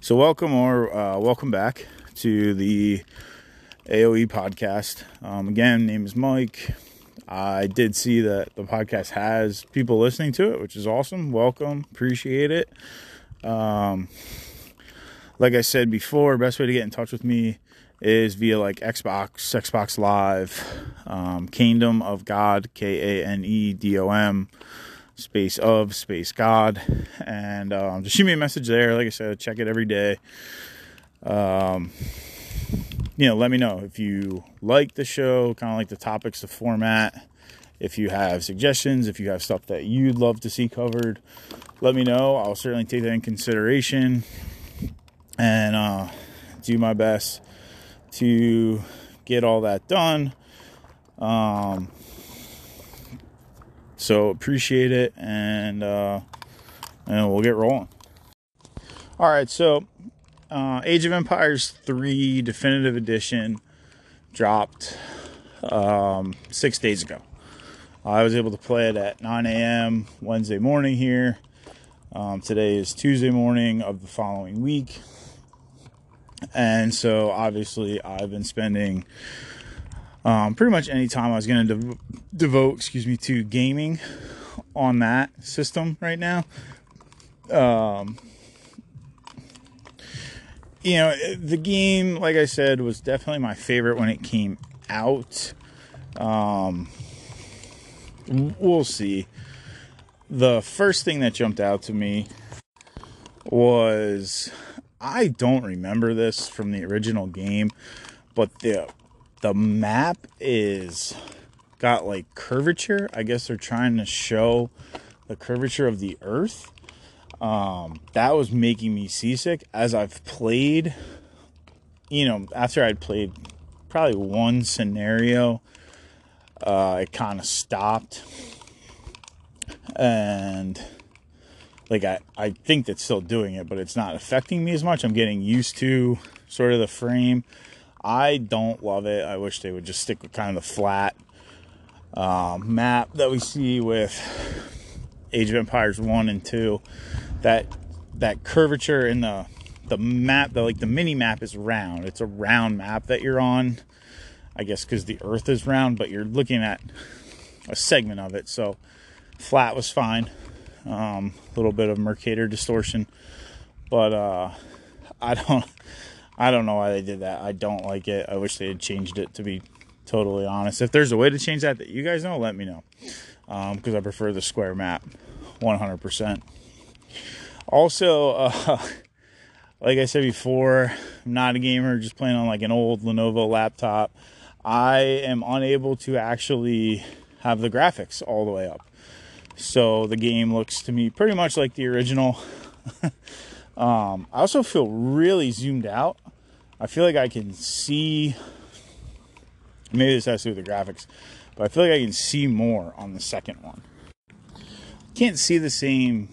So, welcome or uh, welcome back to the AOE podcast. Um, again, name is Mike. I did see that the podcast has people listening to it, which is awesome. Welcome, appreciate it. Um, like I said before, best way to get in touch with me is via like Xbox, Xbox Live, um, Kingdom of God, K A N E D O M, space of space God, and um, just shoot me a message there. Like I said, check it every day. Um, you know, let me know if you like the show, kind of like the topics, the format. If you have suggestions, if you have stuff that you'd love to see covered, let me know. I'll certainly take that in consideration and uh, do my best to get all that done. Um, so appreciate it, and uh, and we'll get rolling. All right, so uh, Age of Empires 3 Definitive Edition dropped um, six days ago. I was able to play it at 9 a.m. Wednesday morning here. Um, today is Tuesday morning of the following week. And so obviously I've been spending um, pretty much any time I was going to dev- devote, excuse me, to gaming on that system right now. Um, you know, the game, like I said, was definitely my favorite when it came out. Um, we'll see. The first thing that jumped out to me was I don't remember this from the original game, but the the map is got like curvature. I guess they're trying to show the curvature of the earth um, that was making me seasick as I've played. You know, after I'd played probably one scenario, uh, it kind of stopped. And like I, I think that's still doing it, but it's not affecting me as much. I'm getting used to sort of the frame. I don't love it. I wish they would just stick with kind of the flat uh, map that we see with Age of Empires 1 and 2 that that curvature in the the map, the like the mini map is round. It's a round map that you're on. I guess because the Earth is round, but you're looking at a segment of it. So flat was fine. A um, little bit of Mercator distortion, but uh, I don't. I don't know why they did that. I don't like it. I wish they had changed it to be totally honest. If there's a way to change that that you guys know, let me know. Because um, I prefer the square map 100%. Also, uh, like I said before, I'm not a gamer, just playing on like an old Lenovo laptop. I am unable to actually have the graphics all the way up. So the game looks to me pretty much like the original. um, I also feel really zoomed out. I feel like I can see. Maybe this has to do with the graphics, but I feel like I can see more on the second one. Can't see the same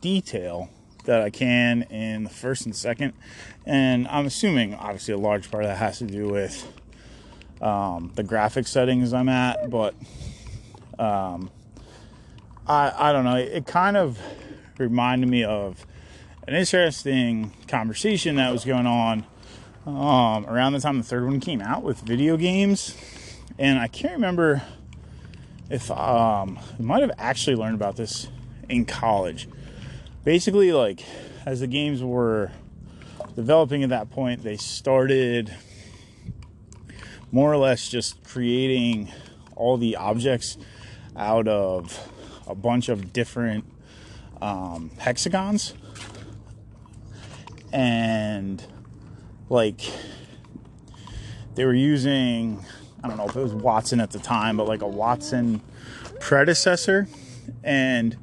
detail that I can in the first and second. And I'm assuming, obviously, a large part of that has to do with um, the graphic settings I'm at. But um, I, I don't know. It, it kind of reminded me of an interesting conversation that was going on um, around the time the third one came out with video games. And I can't remember if um, I might have actually learned about this in college basically like as the games were developing at that point they started more or less just creating all the objects out of a bunch of different um, hexagons and like they were using i don't know if it was watson at the time but like a watson predecessor. And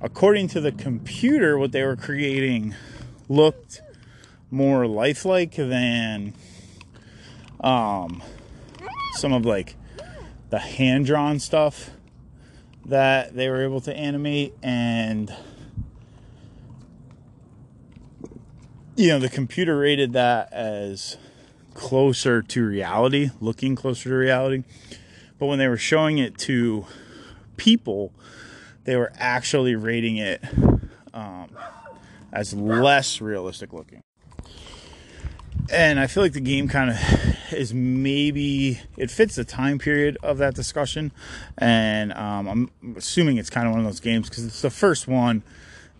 according to the computer, what they were creating looked more lifelike than um, some of like the hand drawn stuff that they were able to animate. And you know the computer rated that as closer to reality looking closer to reality but when they were showing it to people they were actually rating it um, as less realistic looking. And I feel like the game kind of is maybe it fits the time period of that discussion, and um, I'm assuming it's kind of one of those games because it's the first one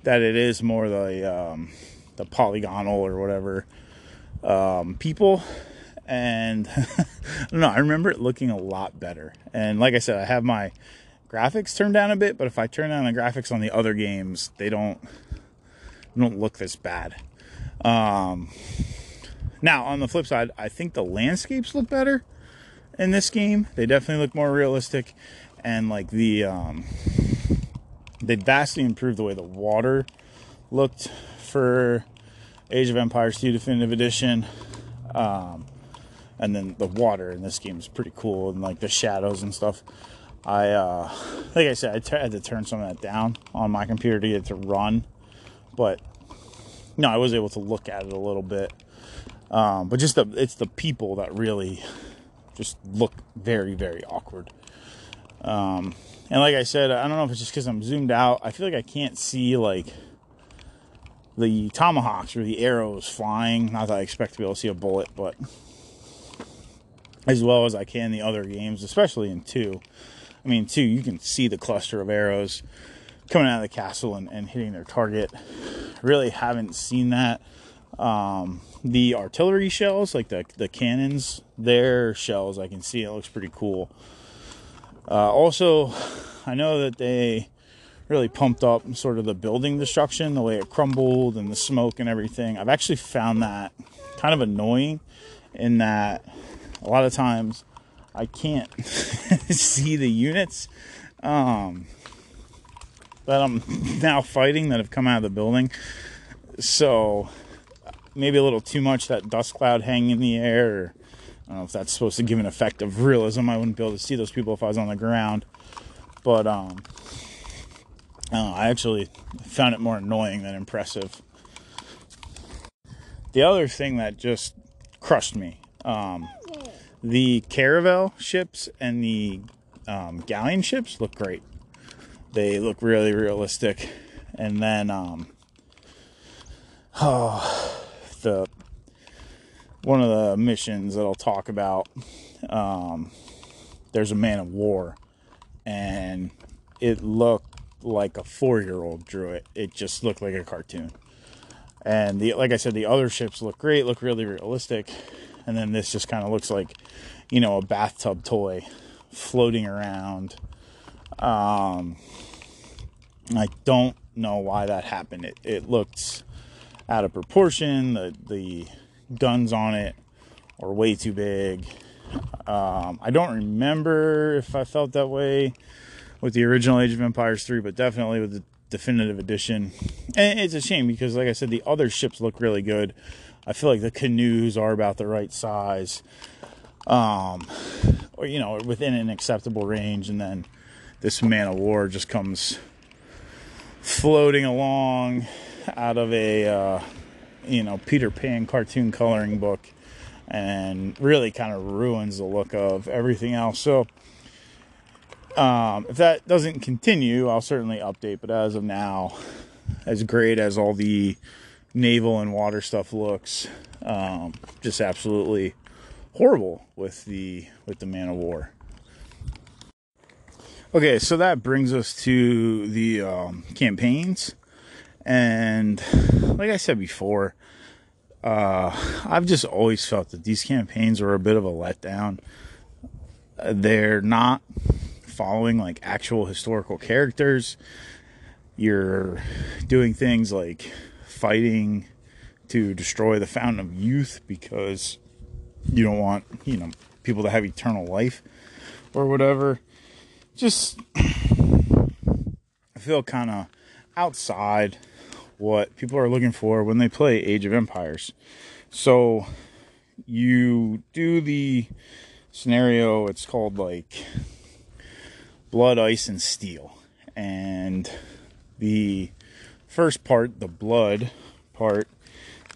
that it is more the um, the polygonal or whatever um, people and I don't know. I remember it looking a lot better. And like I said, I have my graphics turned down a bit, but if I turn down the graphics on the other games, they don't they don't look this bad. Um, now on the flip side, I think the landscapes look better in this game. They definitely look more realistic, and like the um, they vastly improved the way the water looked for Age of Empires 2 Definitive Edition. Um, and then the water in this game is pretty cool and like the shadows and stuff. I uh like i said I t- had to turn some of that down on my computer to get it to run but no i was able to look at it a little bit. Um but just the it's the people that really just look very very awkward. Um and like i said i don't know if it's just because i'm zoomed out. I feel like i can't see like the tomahawks or the arrows flying not that i expect to be able to see a bullet but as well as I can the other games, especially in two. I mean, two, you can see the cluster of arrows coming out of the castle and, and hitting their target. Really haven't seen that. Um, the artillery shells, like the, the cannons, their shells, I can see it looks pretty cool. Uh, also, I know that they really pumped up sort of the building destruction, the way it crumbled and the smoke and everything. I've actually found that kind of annoying in that a lot of times I can't see the units um, that I'm now fighting that have come out of the building. So maybe a little too much that dust cloud hanging in the air. Or, I don't know if that's supposed to give an effect of realism. I wouldn't be able to see those people if I was on the ground. But um, I, I actually found it more annoying than impressive. The other thing that just crushed me um, the caravel ships and the um, galleon ships look great. They look really realistic. And then, um, oh, the one of the missions that I'll talk about, um, there's a man of war, and it looked like a four-year-old drew it. It just looked like a cartoon. And the like I said, the other ships look great, look really realistic and then this just kind of looks like you know a bathtub toy floating around um, i don't know why that happened it, it looked out of proportion the the guns on it are way too big um, i don't remember if i felt that way with the original age of empires 3 but definitely with the definitive edition and it's a shame because like i said the other ships look really good I feel like the canoes are about the right size, um, or you know, within an acceptable range, and then this man of war just comes floating along out of a uh, you know Peter Pan cartoon coloring book, and really kind of ruins the look of everything else. So. Um, if that doesn't continue, I'll certainly update. But as of now, as great as all the naval and water stuff looks um, just absolutely horrible with the with the man of war. Okay, so that brings us to the um, campaigns, and like I said before, uh, I've just always felt that these campaigns are a bit of a letdown. They're not following like actual historical characters. You're doing things like fighting to destroy the fountain of youth because you don't want, you know, people to have eternal life or whatever. Just I feel kind of outside what people are looking for when they play Age of Empires. So you do the scenario, it's called like Blood, Ice, and Steel. And the first part, the blood part,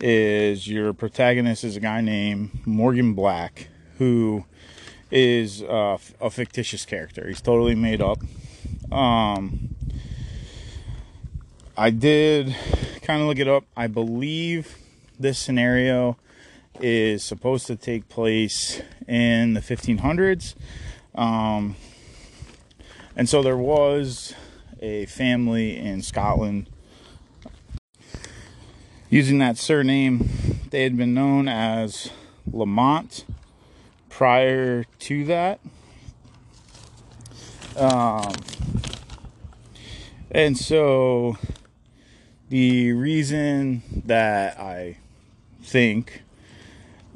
is your protagonist is a guy named Morgan Black, who is a fictitious character. He's totally made up. Um, I did kind of look it up. I believe this scenario is supposed to take place in the 1500s. Um, and so there was a family in Scotland using that surname. They had been known as Lamont prior to that. Um, and so the reason that I think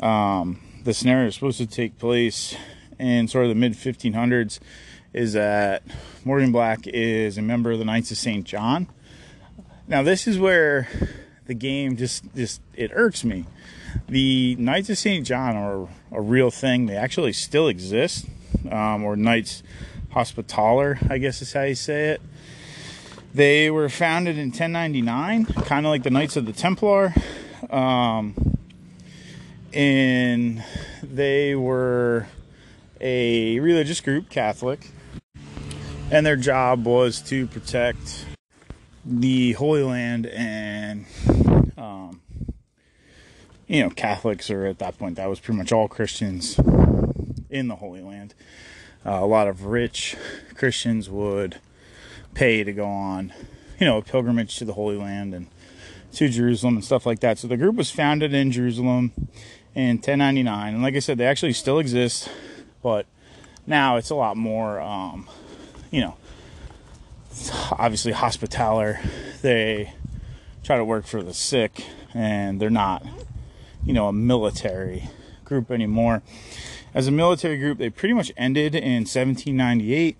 um, the scenario is supposed to take place in sort of the mid 1500s is that Morgan Black is a member of the Knights of St. John. Now, this is where the game just just it irks me. The Knights of St. John are a real thing. They actually still exist, um, or Knights Hospitaller, I guess is how you say it. They were founded in 1099, kind of like the Knights of the Templar. Um, and they were a religious group, Catholic, and their job was to protect the Holy Land and, um, you know, Catholics, or at that point, that was pretty much all Christians in the Holy Land. Uh, a lot of rich Christians would pay to go on, you know, a pilgrimage to the Holy Land and to Jerusalem and stuff like that. So the group was founded in Jerusalem in 1099, and like I said, they actually still exist, but now it's a lot more, um, you know, obviously hospitaller. They try to work for the sick, and they're not, you know, a military group anymore. As a military group, they pretty much ended in 1798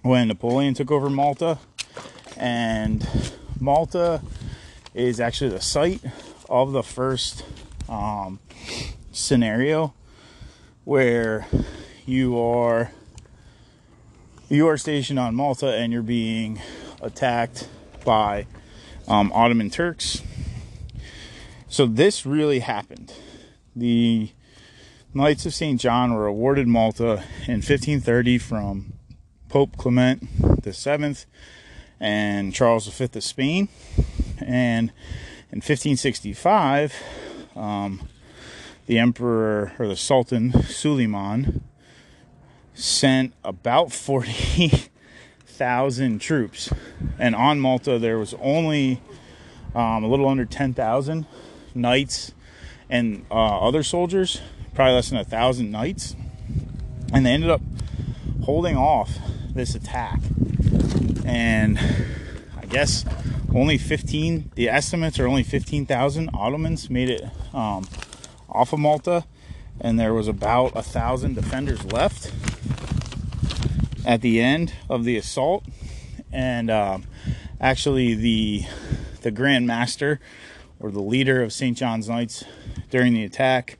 when Napoleon took over Malta, and Malta is actually the site of the first um, scenario where you are you are stationed on Malta and you're being attacked by um, Ottoman Turks. So this really happened. The Knights of St. John were awarded Malta in 1530 from Pope Clement VII and Charles V of Spain. And in 1565, um, the emperor or the sultan Suleiman sent about 40,000 troops. And on Malta, there was only um, a little under 10,000 knights and uh, other soldiers, probably less than a thousand knights. And they ended up holding off this attack. And I guess only 15, the estimates are only 15,000 Ottomans made it um, off of Malta. And there was about a thousand defenders left at the end of the assault. And um, actually, the the Grand Master or the leader of St. John's Knights during the attack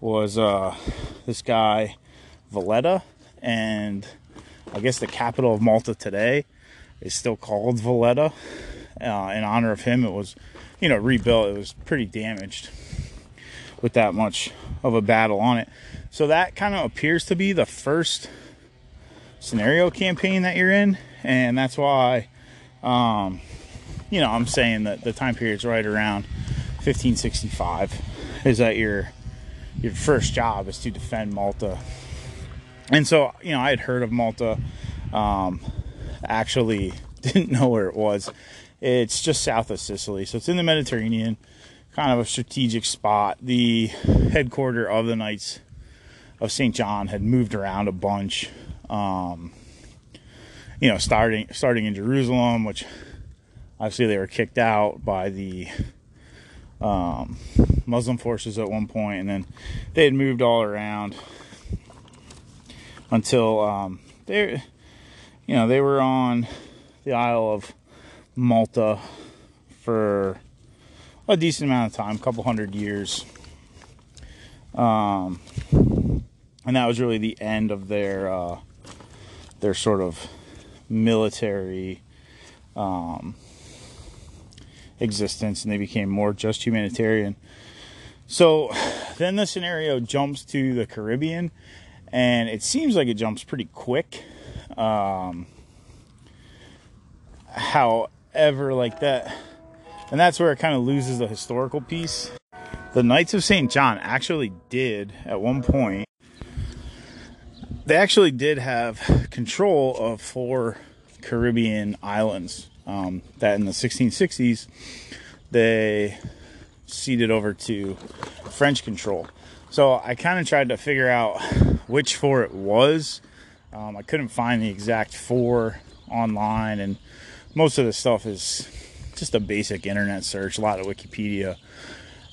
was uh, this guy Valletta, and I guess the capital of Malta today is still called Valletta. Uh, in honor of him, it was, you know, rebuilt. It was pretty damaged with that much of a battle on it. So that kind of appears to be the first scenario campaign that you're in, and that's why, um, you know, I'm saying that the time period's right around 1565. Is that your your first job is to defend Malta? And so, you know, I had heard of Malta. Um, actually, didn't know where it was. It's just south of Sicily, so it's in the Mediterranean, kind of a strategic spot. The headquarters of the Knights of St. John had moved around a bunch. Um, you know, starting starting in Jerusalem, which obviously they were kicked out by the um, Muslim forces at one point, and then they had moved all around until um, they, you know, they were on the Isle of Malta for a decent amount of time, a couple hundred years. Um, and that was really the end of their uh, their sort of military um, existence, and they became more just humanitarian. So then the scenario jumps to the Caribbean, and it seems like it jumps pretty quick. Um, how ever like that. And that's where it kind of loses the historical piece. The Knights of St. John actually did, at one point, they actually did have control of four Caribbean islands um, that in the 1660s they ceded over to French control. So I kind of tried to figure out which four it was. Um, I couldn't find the exact four online, and most of the stuff is just a basic internet search, a lot of Wikipedia.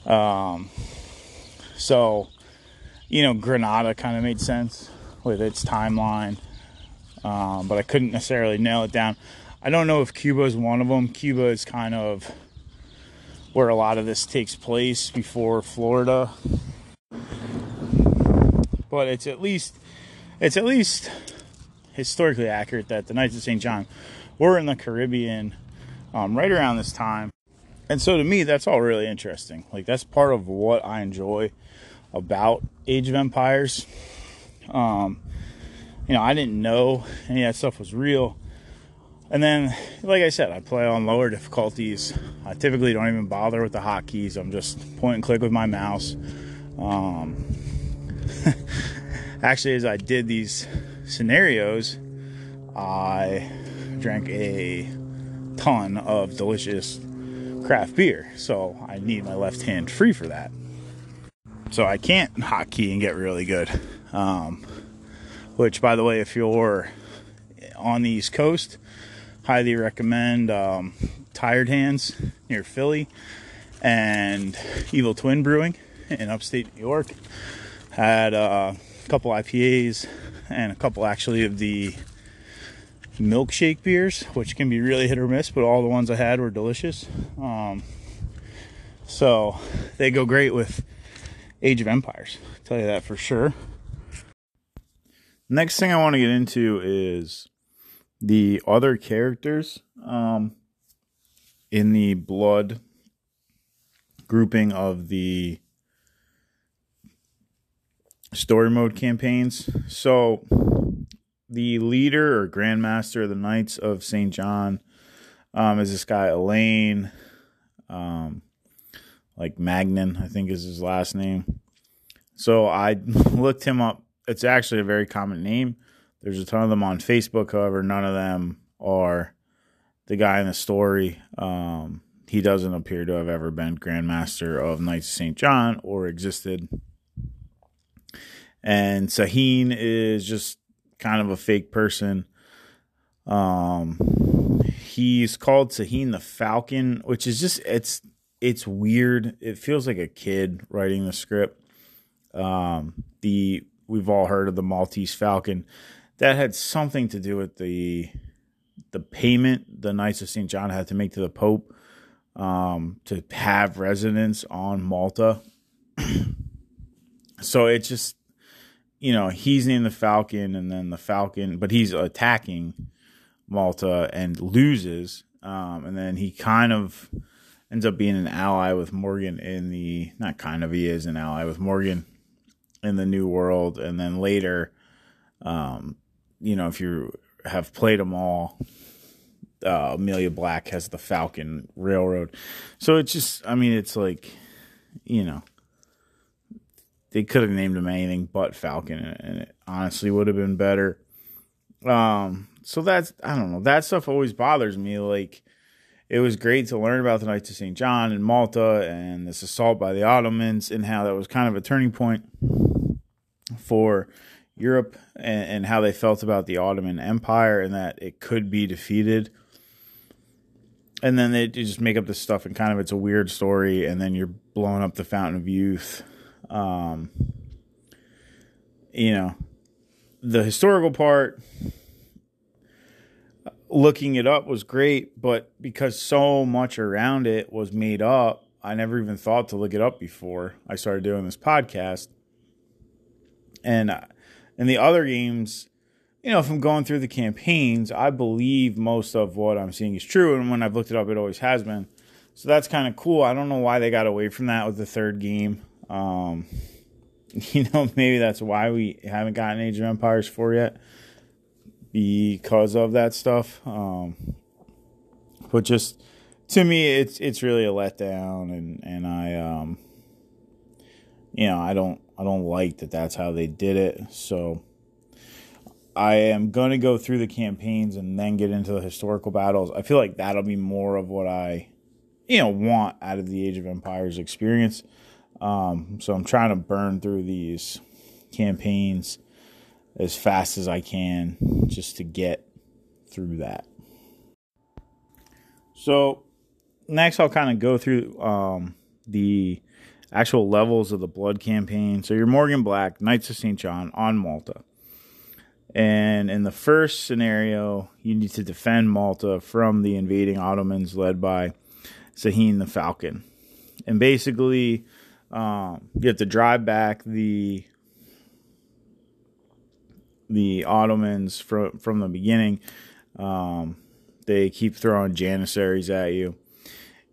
Um, so, you know, Granada kind of made sense with its timeline, um, but I couldn't necessarily nail it down. I don't know if Cuba is one of them. Cuba is kind of where a lot of this takes place before Florida, but it's at least it's at least historically accurate that the Knights of St. John were in the Caribbean um, right around this time. And so to me, that's all really interesting. Like, that's part of what I enjoy about Age of Empires. Um, you know, I didn't know any of that stuff was real. And then, like I said, I play on lower difficulties. I typically don't even bother with the hotkeys. I'm just point and click with my mouse. Um, actually, as I did these scenarios, I drank a ton of delicious craft beer. So I need my left hand free for that. So I can't hotkey and get really good. Um, which, by the way, if you're on the East Coast, highly recommend um, Tired Hands near Philly and Evil Twin Brewing in upstate New York. Had uh, a couple IPAs and a couple actually of the milkshake beers, which can be really hit or miss, but all the ones I had were delicious. Um, so they go great with Age of Empires. I'll tell you that for sure. Next thing I want to get into is the other characters um, in the blood grouping of the story mode campaigns. So the leader or grandmaster of the Knights of St. John um, is this guy Elaine, um, like Magnan, I think is his last name. So I looked him up. It's actually a very common name. There's a ton of them on Facebook. However, none of them are the guy in the story. Um, he doesn't appear to have ever been Grandmaster of Knights of St. John or existed. And Sahin is just kind of a fake person. Um, he's called Sahin the Falcon, which is just it's it's weird. It feels like a kid writing the script. Um, the we've all heard of the Maltese Falcon. That had something to do with the the payment the Knights of St. John had to make to the Pope um, to have residence on Malta. so it just you know, he's named the Falcon, and then the Falcon, but he's attacking Malta and loses. Um, and then he kind of ends up being an ally with Morgan in the, not kind of, he is an ally with Morgan in the New World. And then later, um, you know, if you have played them all, uh, Amelia Black has the Falcon Railroad. So it's just, I mean, it's like, you know, they could have named him anything but Falcon, and it honestly would have been better. Um, so that's I don't know. That stuff always bothers me. Like it was great to learn about the Knights of St. John and Malta and this assault by the Ottomans and how that was kind of a turning point for Europe and, and how they felt about the Ottoman Empire and that it could be defeated. And then they just make up this stuff and kind of it's a weird story, and then you're blowing up the Fountain of Youth um, you know, the historical part, looking it up was great, but because so much around it was made up, I never even thought to look it up before I started doing this podcast. And uh, in the other games, you know, I'm going through the campaigns, I believe most of what I'm seeing is true. And when I've looked it up, it always has been. So that's kind of cool. I don't know why they got away from that with the third game. Um, you know, maybe that's why we haven't gotten Age of Empires 4 yet because of that stuff. Um, but just to me, it's it's really a letdown, and and I um, you know, I don't I don't like that that's how they did it. So I am going to go through the campaigns and then get into the historical battles. I feel like that'll be more of what I you know want out of the Age of Empires experience. Um, so I'm trying to burn through these campaigns as fast as I can just to get through that. So next I'll kind of go through um, the actual levels of the blood campaign. So you're Morgan Black, Knights of St. John on Malta. And in the first scenario, you need to defend Malta from the invading Ottomans led by Sahin the Falcon. And basically, um, you have to drive back the the Ottomans from from the beginning. Um, they keep throwing janissaries at you.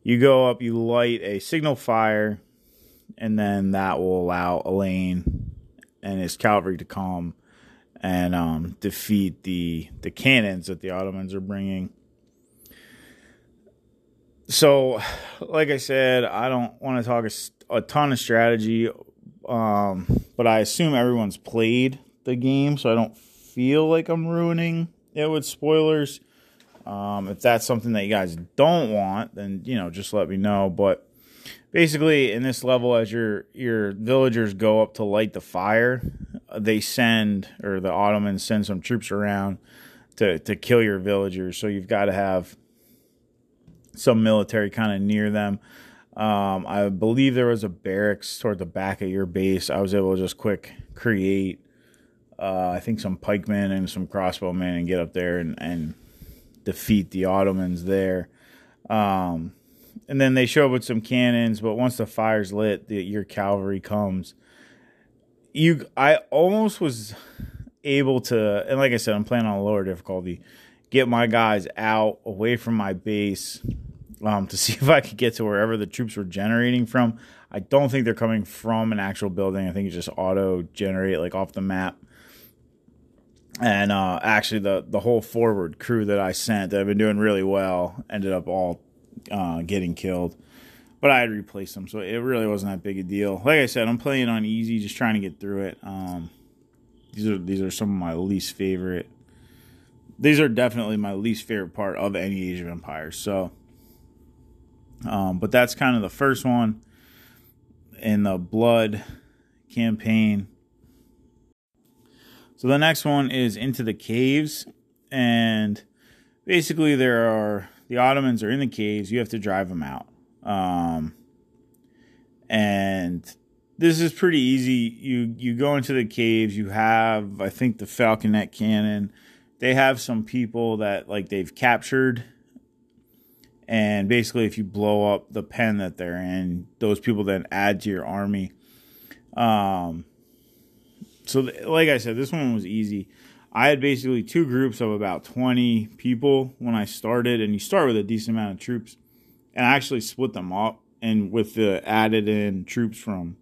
You go up, you light a signal fire, and then that will allow Elaine and his cavalry to come and um, defeat the the cannons that the Ottomans are bringing. So, like I said, I don't want to talk a, a ton of strategy, um, but I assume everyone's played the game, so I don't feel like I'm ruining it with spoilers. Um, if that's something that you guys don't want, then you know just let me know. But basically, in this level, as your your villagers go up to light the fire, they send or the Ottomans send some troops around to to kill your villagers. So you've got to have some military kind of near them. Um, I believe there was a barracks toward the back of your base. I was able to just quick create, uh, I think some pikemen and some crossbowmen and get up there and, and defeat the Ottomans there. Um, and then they show up with some cannons, but once the fire's lit, the, your cavalry comes. You, I almost was able to, and like I said, I'm playing on a lower difficulty. Get my guys out away from my base um, to see if I could get to wherever the troops were generating from. I don't think they're coming from an actual building. I think it's just auto generate like off the map. And uh, actually, the the whole forward crew that I sent that I've been doing really well ended up all uh, getting killed. But I had replaced them, so it really wasn't that big a deal. Like I said, I'm playing on easy, just trying to get through it. Um, these are these are some of my least favorite. These are definitely my least favorite part of any Age of Empires. So um, but that's kind of the first one in the blood campaign. So the next one is into the caves, and basically there are the Ottomans are in the caves. You have to drive them out, um, and this is pretty easy. You you go into the caves. You have I think the falconet cannon. They have some people that like they've captured and basically if you blow up the pen that they're in those people then add to your army um so th- like i said this one was easy i had basically two groups of about 20 people when i started and you start with a decent amount of troops and i actually split them up and with the added in troops from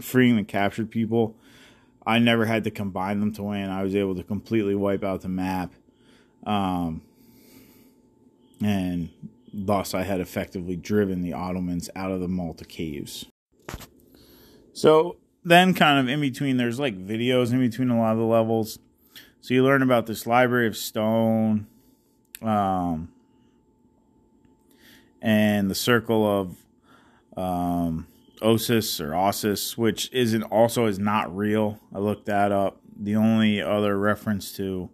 freeing the captured people i never had to combine them to win i was able to completely wipe out the map um and Thus, I had effectively driven the Ottomans out of the Malta caves. So, then, kind of in between, there's like videos in between a lot of the levels. So, you learn about this Library of Stone um, and the Circle of um, Ossus or Ossus, which isn't also is not real. I looked that up. The only other reference to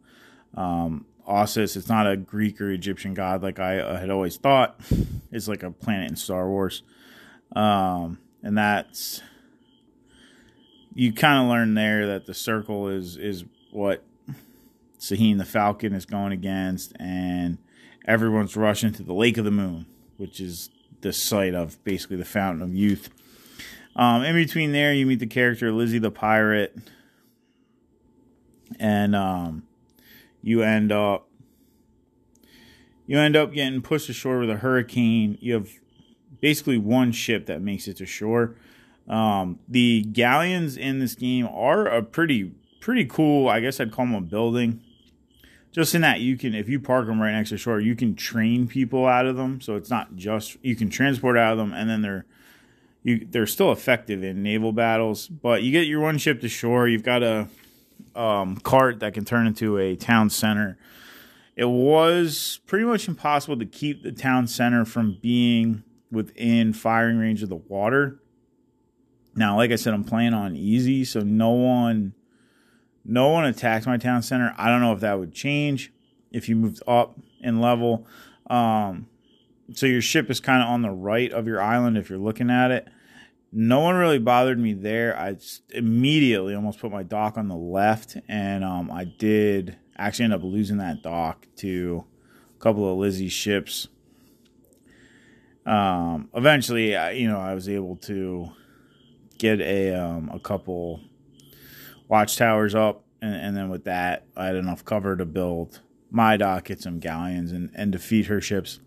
um, Ossus. It's not a Greek or Egyptian god like I uh, had always thought. It's like a planet in Star Wars. Um, and that's you kind of learn there that the circle is is what Sahin the Falcon is going against, and everyone's rushing to the Lake of the Moon, which is the site of basically the Fountain of Youth. Um, in between there, you meet the character Lizzie the Pirate, and um, you end up you end up getting pushed ashore with a hurricane. You have basically one ship that makes it to shore. Um, the galleons in this game are a pretty pretty cool. I guess I'd call them a building. Just in that you can if you park them right next to shore, you can train people out of them. So it's not just you can transport out of them, and then they're you they're still effective in naval battles. But you get your one ship to shore. You've got a um, cart that can turn into a town center. It was pretty much impossible to keep the town center from being within firing range of the water. Now, like I said, I'm playing on easy, so no one no one attacks my town center. I don't know if that would change if you moved up in level. Um, so your ship is kind of on the right of your island if you're looking at it. No one really bothered me there. I immediately almost put my dock on the left, and um, I did actually end up losing that dock to a couple of Lizzie's ships. Um, eventually, I, you know, I was able to get a um, a couple watchtowers up, and, and, then with that, I had enough cover to build my dock, get some galleons, and, and defeat her ships.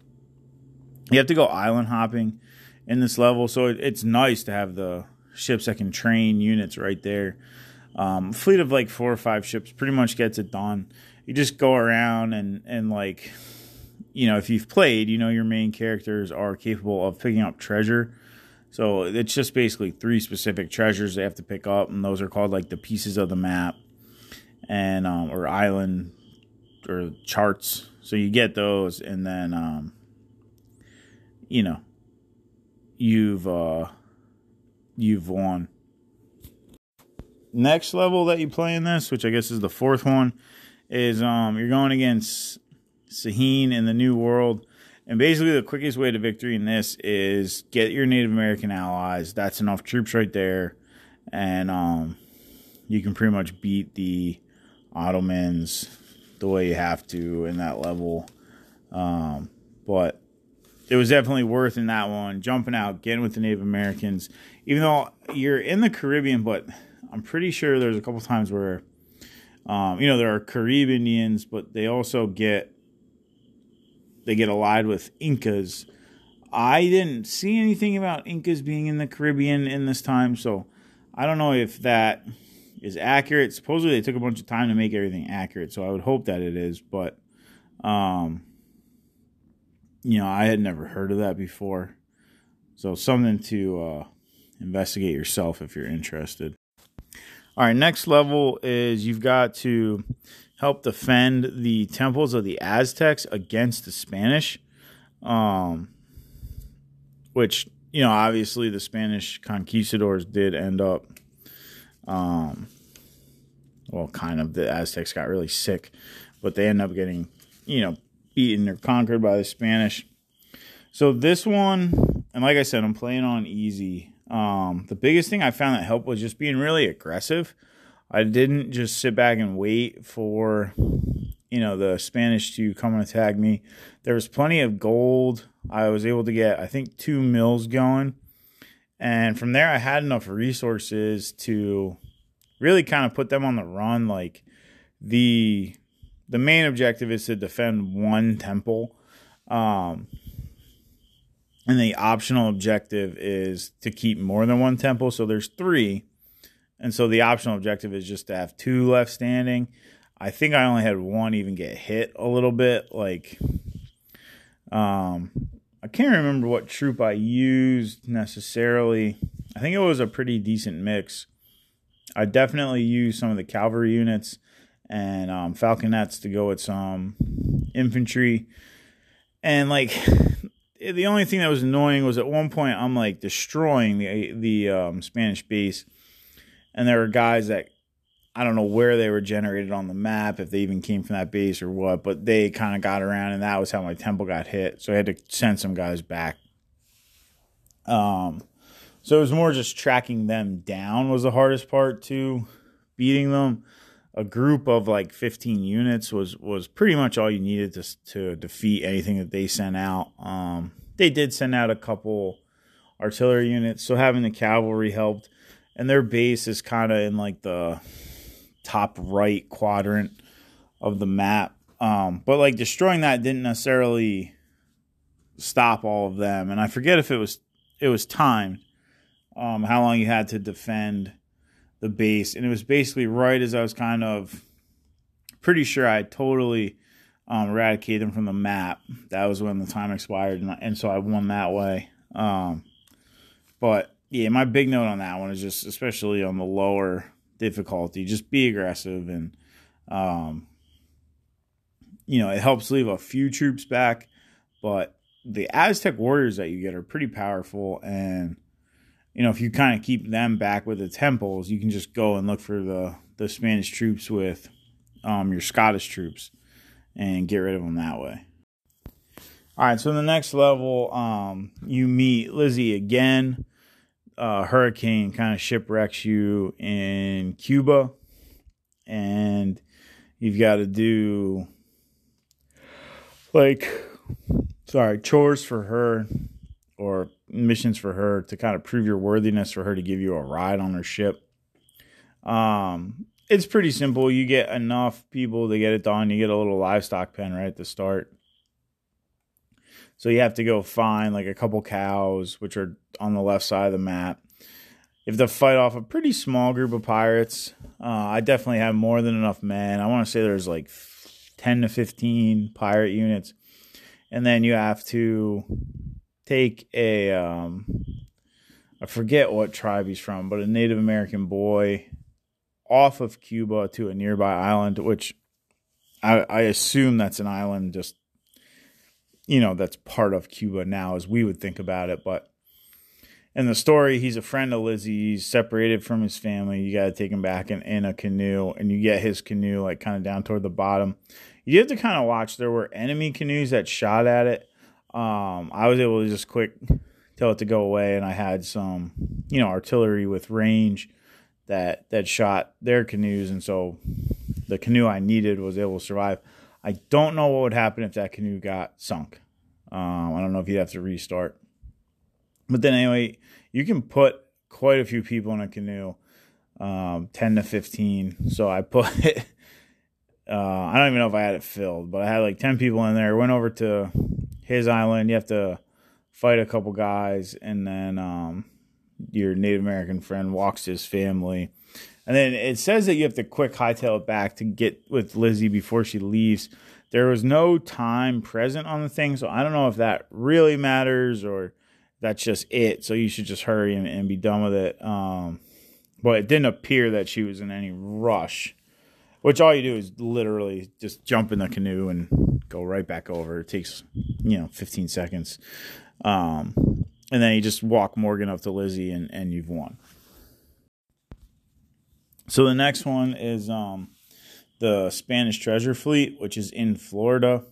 You have to go island hopping in this level, so it, it's nice to have the ships that can train units right there. Um, fleet of like four or five ships pretty much gets it done. You just go around and and like, you know, if you've played, you know your main characters are capable of picking up treasure so it's just basically three specific treasures they have to pick up, and those are called like the pieces of the map, and um, or island or charts. So you get those, and then um, you know you've uh, you've won. Next level that you play in this, which I guess is the fourth one, is um, you're going against Sahin in the New World and basically, the quickest way to victory in this is get your Native American allies. That's enough troops right there, and um, you can pretty much beat the Ottomans the way you have to in that level. Um, but it was definitely worth in that one jumping out, getting with the Native Americans. Even though you're in the Caribbean, but I'm pretty sure there's a couple times where, um, you know, there are Carib Indians, but they also get they get allied with Incas. I didn't see anything about Incas being in the Caribbean in this time, so I don't know if that is accurate. Supposedly they took a bunch of time to make everything accurate, so I would hope that it is, but um you know, I had never heard of that before. So something to uh investigate yourself if you're interested. All right, next level is you've got to help defend the temples of the Aztecs against the Spanish. Um, which, you know, obviously the Spanish conquistadors did end up, um, well, kind of, the Aztecs got really sick, but they end up getting, you know, beaten or conquered by the Spanish. So this one, and like I said, I'm playing on easy. Um, the biggest thing I found that helped was just being really aggressive. I didn't just sit back and wait for you know the Spanish to come and attack me. There was plenty of gold. I was able to get I think two mills going. And from there I had enough resources to really kind of put them on the run like the the main objective is to defend one temple. Um and the optional objective is to keep more than one temple. So there's three and so the optional objective is just to have two left standing. I think I only had one even get hit a little bit. Like, um, I can't remember what troop I used necessarily. I think it was a pretty decent mix. I definitely used some of the cavalry units and um, falconets to go with some infantry. And like, the only thing that was annoying was at one point I'm like destroying the the um, Spanish base and there were guys that I don't know where they were generated on the map, if they even came from that base or what, but they kind of got around, and that was how my temple got hit. So I had to send some guys back. Um, so it was more just tracking them down was the hardest part to beating them. A group of like 15 units was was pretty much all you needed to to defeat anything that they sent out. Um, they did send out a couple artillery units, so having the cavalry helped and their base is kind of in like the top right quadrant of the map. Um, but like destroying that didn't necessarily stop all of them, and I forget if it was it was timed um, how long you had to defend the base, and it was basically right as I was kind of pretty sure I totally um, eradicated them from the map. That was when the time expired, and, and so I won that way. Um, but yeah, my big note on that one is just, especially on the lower difficulty, just be aggressive and, um, you know, it helps leave a few troops back, but the Aztec warriors that you get are pretty powerful. And, you know, if you kind of keep them back with the temples, you can just go and look for the, the Spanish troops with um, your Scottish troops and get rid of them that way. All right, so in the next level, um, you meet Lizzie again. Uh, hurricane kind of shipwrecks you in Cuba, and you've got to do like sorry chores for her or missions for her to kind of prove your worthiness for her to give you a ride on her ship. Um, it's pretty simple. You get enough people to get it done. You get a little livestock pen right at the start. So you have to go find like a couple cows, which are on the left side of the map. You have to fight off a pretty small group of pirates. Uh, I definitely have more than enough men. I want to say there's like 10 to 15 pirate units. And then you have to take a, um, I forget what tribe he's from, but a Native American boy off of Cuba to a nearby island, which I, I assume that's an island just, you know, that's part of Cuba now as we would think about it. But in the story, he's a friend of Lizzie. He's separated from his family. You got to take him back in, in a canoe, and you get his canoe like kind of down toward the bottom you have to kind of watch. There were enemy canoes that shot at it. Um, I was able to just quick tell it to go away, and I had some, you know, artillery with range that that shot their canoes, and so the canoe I needed was able to survive. I don't know what would happen if that canoe got sunk. Um, I don't know if you'd have to restart. But then anyway, you can put quite a few people in a canoe, um, ten to fifteen. So I put uh, I don't even know if I had it filled, but I had like 10 people in there. Went over to his island. You have to fight a couple guys, and then um, your Native American friend walks his family. And then it says that you have to quick hightail it back to get with Lizzie before she leaves. There was no time present on the thing, so I don't know if that really matters or that's just it. So you should just hurry and, and be done with it. Um, but it didn't appear that she was in any rush. Which all you do is literally just jump in the canoe and go right back over. It takes, you know, 15 seconds. Um, and then you just walk Morgan up to Lizzie and, and you've won. So the next one is um, the Spanish treasure fleet, which is in Florida.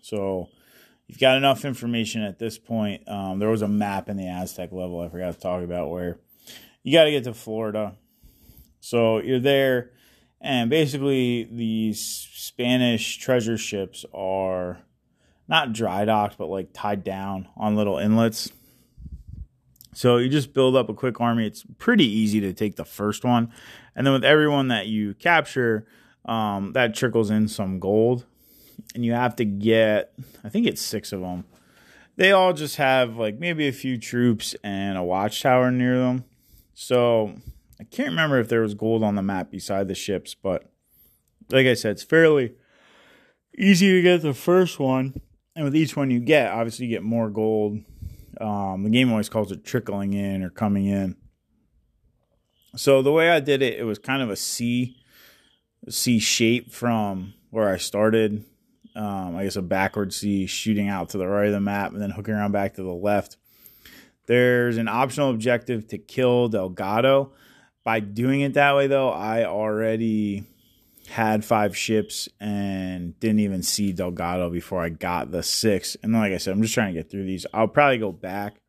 So you've got enough information at this point. Um, there was a map in the Aztec level I forgot to talk about where you got to get to Florida. So you're there and basically, these Spanish treasure ships are not dry docked, but like tied down on little inlets. So you just build up a quick army. It's pretty easy to take the first one. And then with everyone that you capture, um, that trickles in some gold. And you have to get, I think it's six of them. They all just have like maybe a few troops and a watchtower near them. So I can't remember if there was gold on the map beside the ships, but like I said, it's fairly easy to get the first one. And with each one you get, obviously you get more gold. Um, the game always calls it trickling in or coming in. So the way I did it, it was kind of a C, C shape from where I started. Um, I guess a backward C shooting out to the right of the map and then hooking around back to the left. There's an optional objective to kill Delgado by doing it that way, though, I already had five ships and didn't even see Delgado before I got the six. And then, like I said, I'm just trying to get through these. I'll probably go back,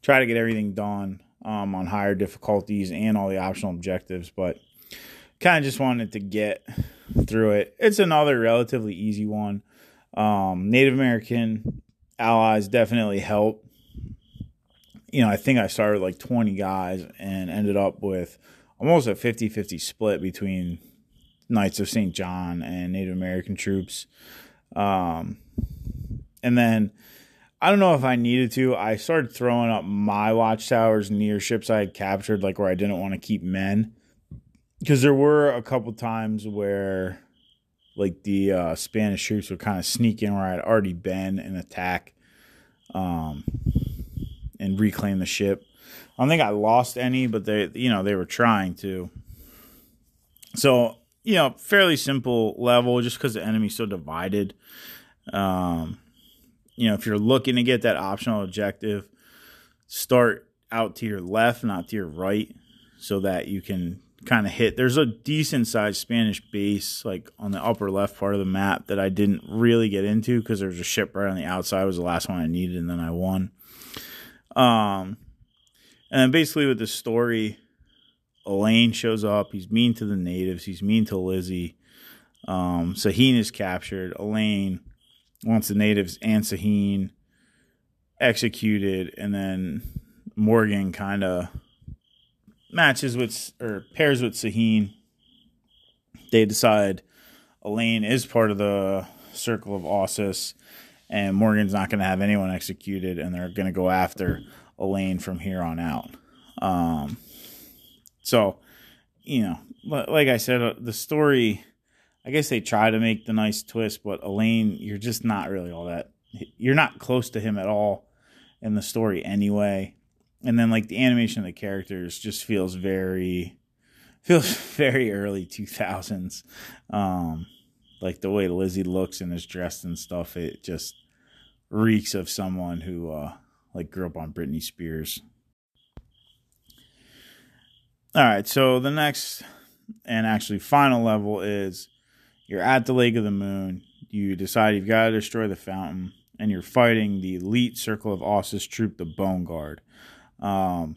try to get everything done um, on higher difficulties and all the optional objectives, but kind of just wanted to get through it. It's another relatively easy one. Um, Native American allies definitely help you know, I think I started like 20 guys and ended up with almost a 50 50 split between Knights of St. John and Native American troops. Um, and then I don't know if I needed to. I started throwing up my watchtowers near ships I had captured, like where I didn't want to keep men. Because there were a couple times where like the uh, Spanish troops would kind of sneak in where I'd already been and attack um, and reclaim the ship. I don't think I lost any, but they, you know, they were trying to. So, you know, fairly simple level just because the enemy's so divided. Um, you know, if you're looking to get that optional objective, start out to your left, not to your right, so that you can kind of hit. There's a decent sized Spanish base like on the upper left part of the map that I didn't really get into because there's a ship right on the outside. It was the last one I needed, and then I won. Um, and then basically with the story, Alain shows up. He's mean to the natives. He's mean to Lizzie. Um, Sahin is captured. Alain wants the natives and Sahin executed, and then Morgan kind of matches with or pairs with Sahin. They decide Alain is part of the circle of Ossus, and Morgan's not going to have anyone executed, and they're going to go after Alain from here on out. Um, so, you know, like I said, uh, the story. I guess they try to make the nice twist, but Alain, you're just not really all that. You're not close to him at all in the story anyway and then like the animation of the characters just feels very feels very early 2000s um like the way lizzie looks and is dressed and stuff it just reeks of someone who uh like grew up on britney spears all right so the next and actually final level is you're at the lake of the moon you decide you've got to destroy the fountain and you're fighting the elite circle of Ossus troop, the Bone Guard. Um,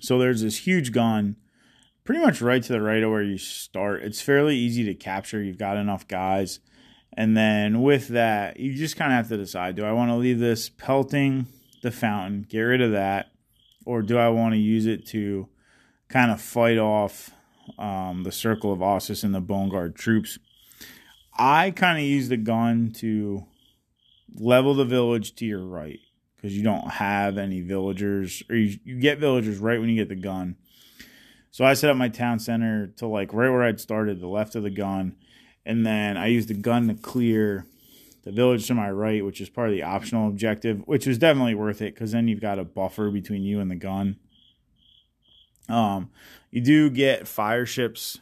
so there's this huge gun pretty much right to the right of where you start. It's fairly easy to capture. You've got enough guys. And then with that, you just kind of have to decide do I want to leave this pelting the fountain, get rid of that, or do I want to use it to kind of fight off um, the circle of Ossus and the Bone Guard troops? I kind of use the gun to level the village to your right because you don't have any villagers, or you, you get villagers right when you get the gun. So I set up my town center to like right where I'd started, the left of the gun, and then I used the gun to clear the village to my right, which is part of the optional objective, which was definitely worth it because then you've got a buffer between you and the gun. Um, you do get fire ships,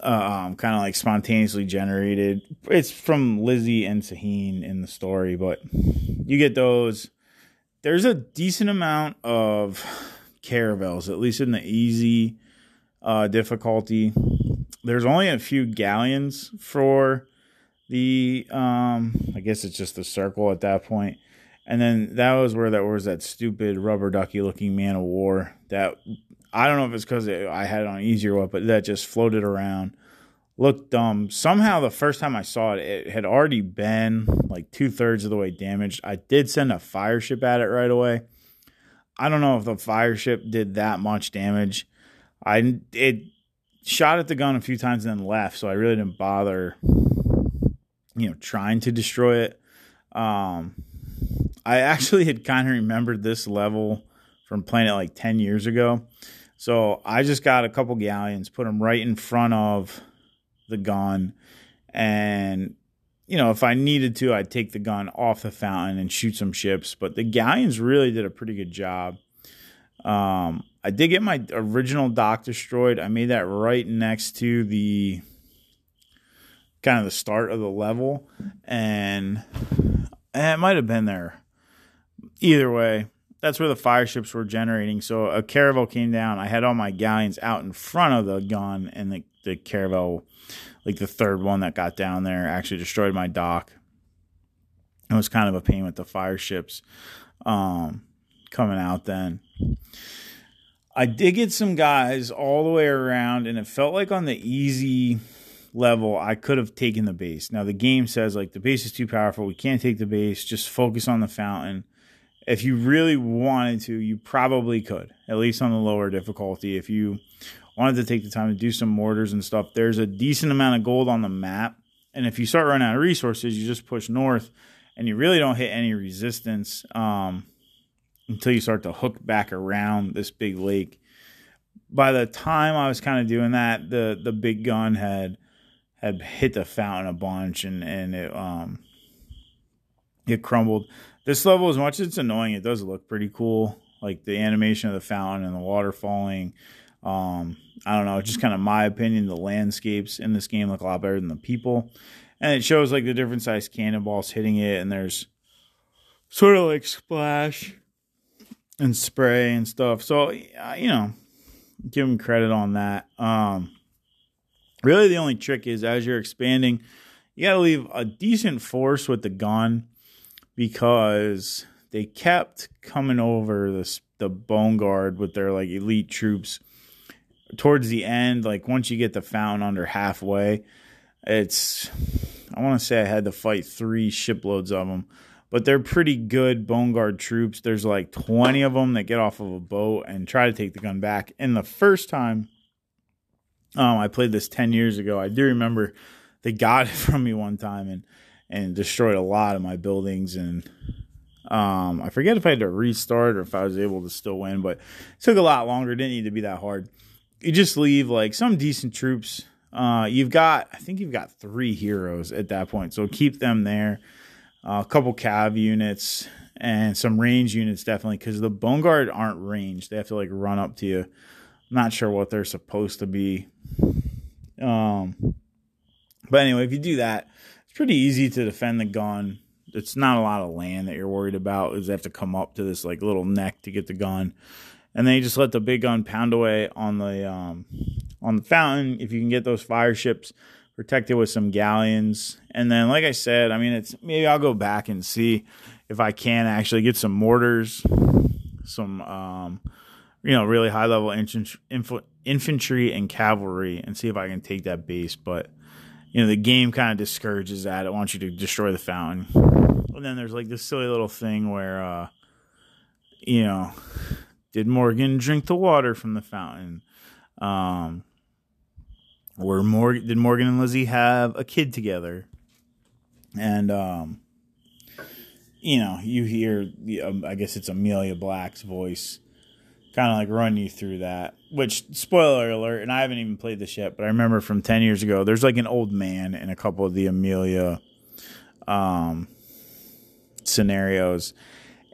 um, kind of like spontaneously generated. It's from Lizzie and Sahin in the story, but you get those. There's a decent amount of caravels, at least in the easy uh, difficulty. There's only a few galleons for the um I guess it's just the circle at that point. And then that was where that was that stupid rubber ducky looking man of war that I don't know if it's because I had it on easier what, but that just floated around looked dumb. Somehow, the first time I saw it, it had already been like two thirds of the way damaged. I did send a fire ship at it right away. I don't know if the fire ship did that much damage. I it shot at the gun a few times and then left, so I really didn't bother, you know, trying to destroy it. Um, I actually had kind of remembered this level from playing it like ten years ago. So I just got a couple galleons, put them right in front of the gun. And you know if i needed to i'd take the gun off the fountain and shoot some ships. But the galleons really did a pretty good job. Um, i did get my original dock destroyed. I made that right next to the kind of the start of the level. And, and it might have been there. Either way that's where the fire ships were generating so a caravel came down i had all my galleons out in front of the gun and the, the caravel like the third one that got down there actually destroyed my dock. It was kind of a pain with the fire ships um, coming out then. I did get some guys all the way around, and it felt like on the easy level, I could have taken the base. Now, the game says, like, the base is too powerful. We can't take the base. Just focus on the fountain. If you really wanted to, you probably could, at least on the lower difficulty. If you wanted to take the time to do some mortars and stuff. There's a decent amount of gold on the map. And if you start running out of resources, you just push north and you really don't hit any resistance um, until you start to hook back around this big lake. By the time I was kind of doing that, the the big gun had had hit the fountain a bunch and and it um it crumbled. This level, as much as it's annoying, it does look pretty cool. Like the animation of the fountain and the water falling. Um, I don't know, just kind of my opinion. The landscapes in this game look a lot better than the people, and it shows like the different size cannonballs hitting it, and there's sort of like splash and spray and stuff. So you know, give them credit on that. Um, really, the only trick is as you're expanding, you got to leave a decent force with the gun because they kept coming over the the bone guard with their like elite troops towards the end. Like once you get the fountain under halfway, it's I want to say I had to fight three shiploads of them, but they're pretty good bone guard troops. There's like 20 of them that get off of a boat and try to take the gun back. And the first time um, I played this 10 years ago, I do remember they got it from me one time and and destroyed a lot of my buildings and um, I forget if I had to restart or if I was able to still win, but it took a lot longer. It didn't need to be that hard. You just leave like some decent troops. Uh, you've got, I think you've got three heroes at that point, so keep them there. Uh, a couple cav units and some range units definitely because the bone guard aren't ranged. They have to like run up to you. I'm not sure what they're supposed to be. Um, but anyway, if you do that, it's pretty easy to defend the gun it's not a lot of land that you're worried about. Is have to come up to this like little neck to get the gun, and then you just let the big gun pound away on the um, on the fountain. If you can get those fire ships protected with some galleons, and then like I said, I mean it's maybe I'll go back and see if I can actually get some mortars, some um, you know really high level infantry and cavalry, and see if I can take that base, but you know the game kind of discourages that. It wants you to destroy the fountain. And then there's like this silly little thing where, uh, you know, did Morgan drink the water from the fountain? Um, or Morgan did Morgan and Lizzie have a kid together? And um, you know, you hear, um, I guess it's Amelia Black's voice kind of like run you through that. Which spoiler alert, and I haven't even played this yet, but I remember from ten years ago. There's like an old man in a couple of the Amelia um, scenarios,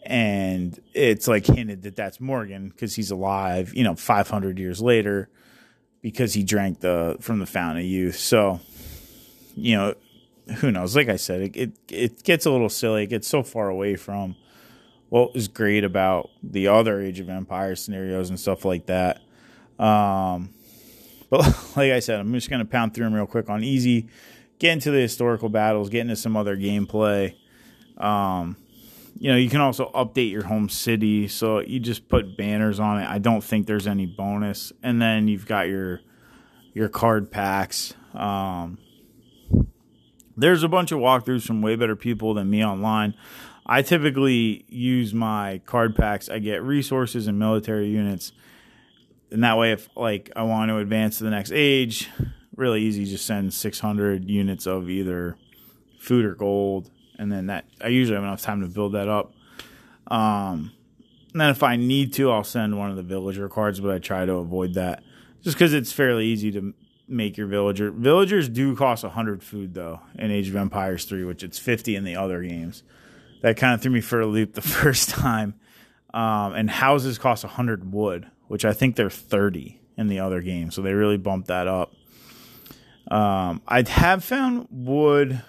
and it's like hinted that that's Morgan because he's alive. You know, 500 years later, because he drank the from the fountain of youth. So, you know, who knows? Like I said, it it, it gets a little silly. It gets so far away from what was great about the other Age of Empire scenarios and stuff like that. Um, but like I said, I'm just going to pound through them real quick on easy, get into the historical battles, get into some other gameplay. Um, you know, you can also update your home city. So you just put banners on it. I don't think there's any bonus. And then you've got your your card packs. Um, there's a bunch of walkthroughs from way better people than me online. I typically use my card packs. I get resources and military units, and that way, if like I want to advance to the next age, really easy. Just send 600 units of either food or gold, and then that I usually have enough time to build that up. Um, and then if I need to, I'll send one of the villager cards, but I try to avoid that just because it's fairly easy to make your villager. Villagers do cost 100 food though in Age of Empires 3, which it's 50 in the other games that kind of threw me for a loop the first time. Um, and houses cost 100 wood, which I think they're 30 in the other game. So they really bumped that up. Um, I have found wood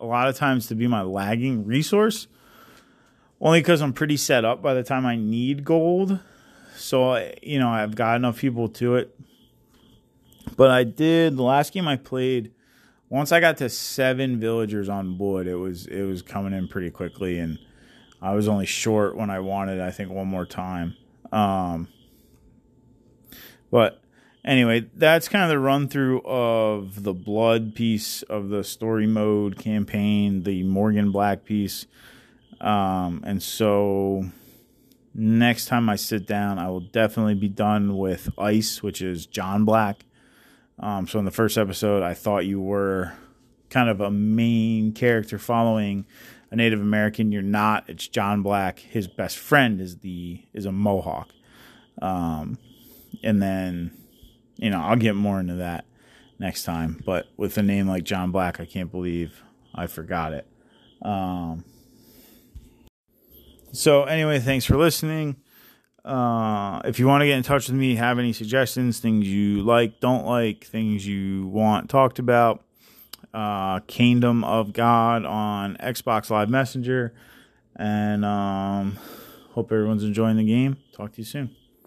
a lot of times to be my lagging resource, only because I'm pretty set up by the time I need gold. So, you know, I've got enough people to it. But I did, the last game I played, once I got to seven villagers on board, it was it was coming in pretty quickly, and I was only short when I wanted. I think one more time. Um, but anyway, that's kind of the run through of the blood piece of the story mode campaign, the Morgan Black piece, um, and so next time I sit down, I will definitely be done with Ice, which is John Black. Um, so in the first episode, I thought you were kind of a main character following a Native American. You're not. It's John Black. His best friend is the is a Mohawk. Um, and then, you know, I'll get more into that next time. But with a name like John Black, I can't believe I forgot it. Um, so anyway, thanks for listening. Uh, if you want to get in touch with me, have any suggestions, things you like, don't like, things you want talked about, uh, Kingdom of God on Xbox Live Messenger. And um, hope everyone's enjoying the game. Talk to you soon.